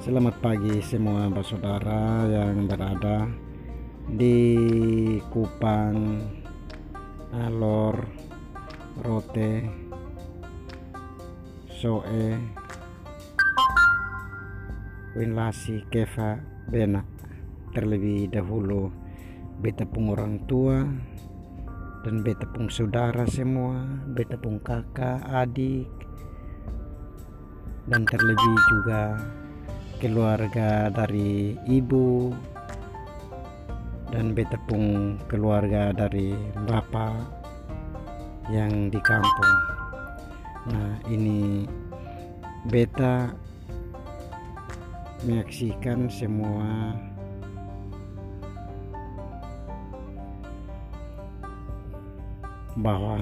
Selamat pagi semua saudara yang berada di Kupang, Alor, Rote, Soe, Winlasi, Keva, Benak. Terlebih dahulu beta pun orang tua dan beta pun saudara semua, beta pun kakak, adik, dan terlebih juga keluarga dari ibu dan beta pun keluarga dari bapak yang di kampung. Nah ini beta menyaksikan semua bahwa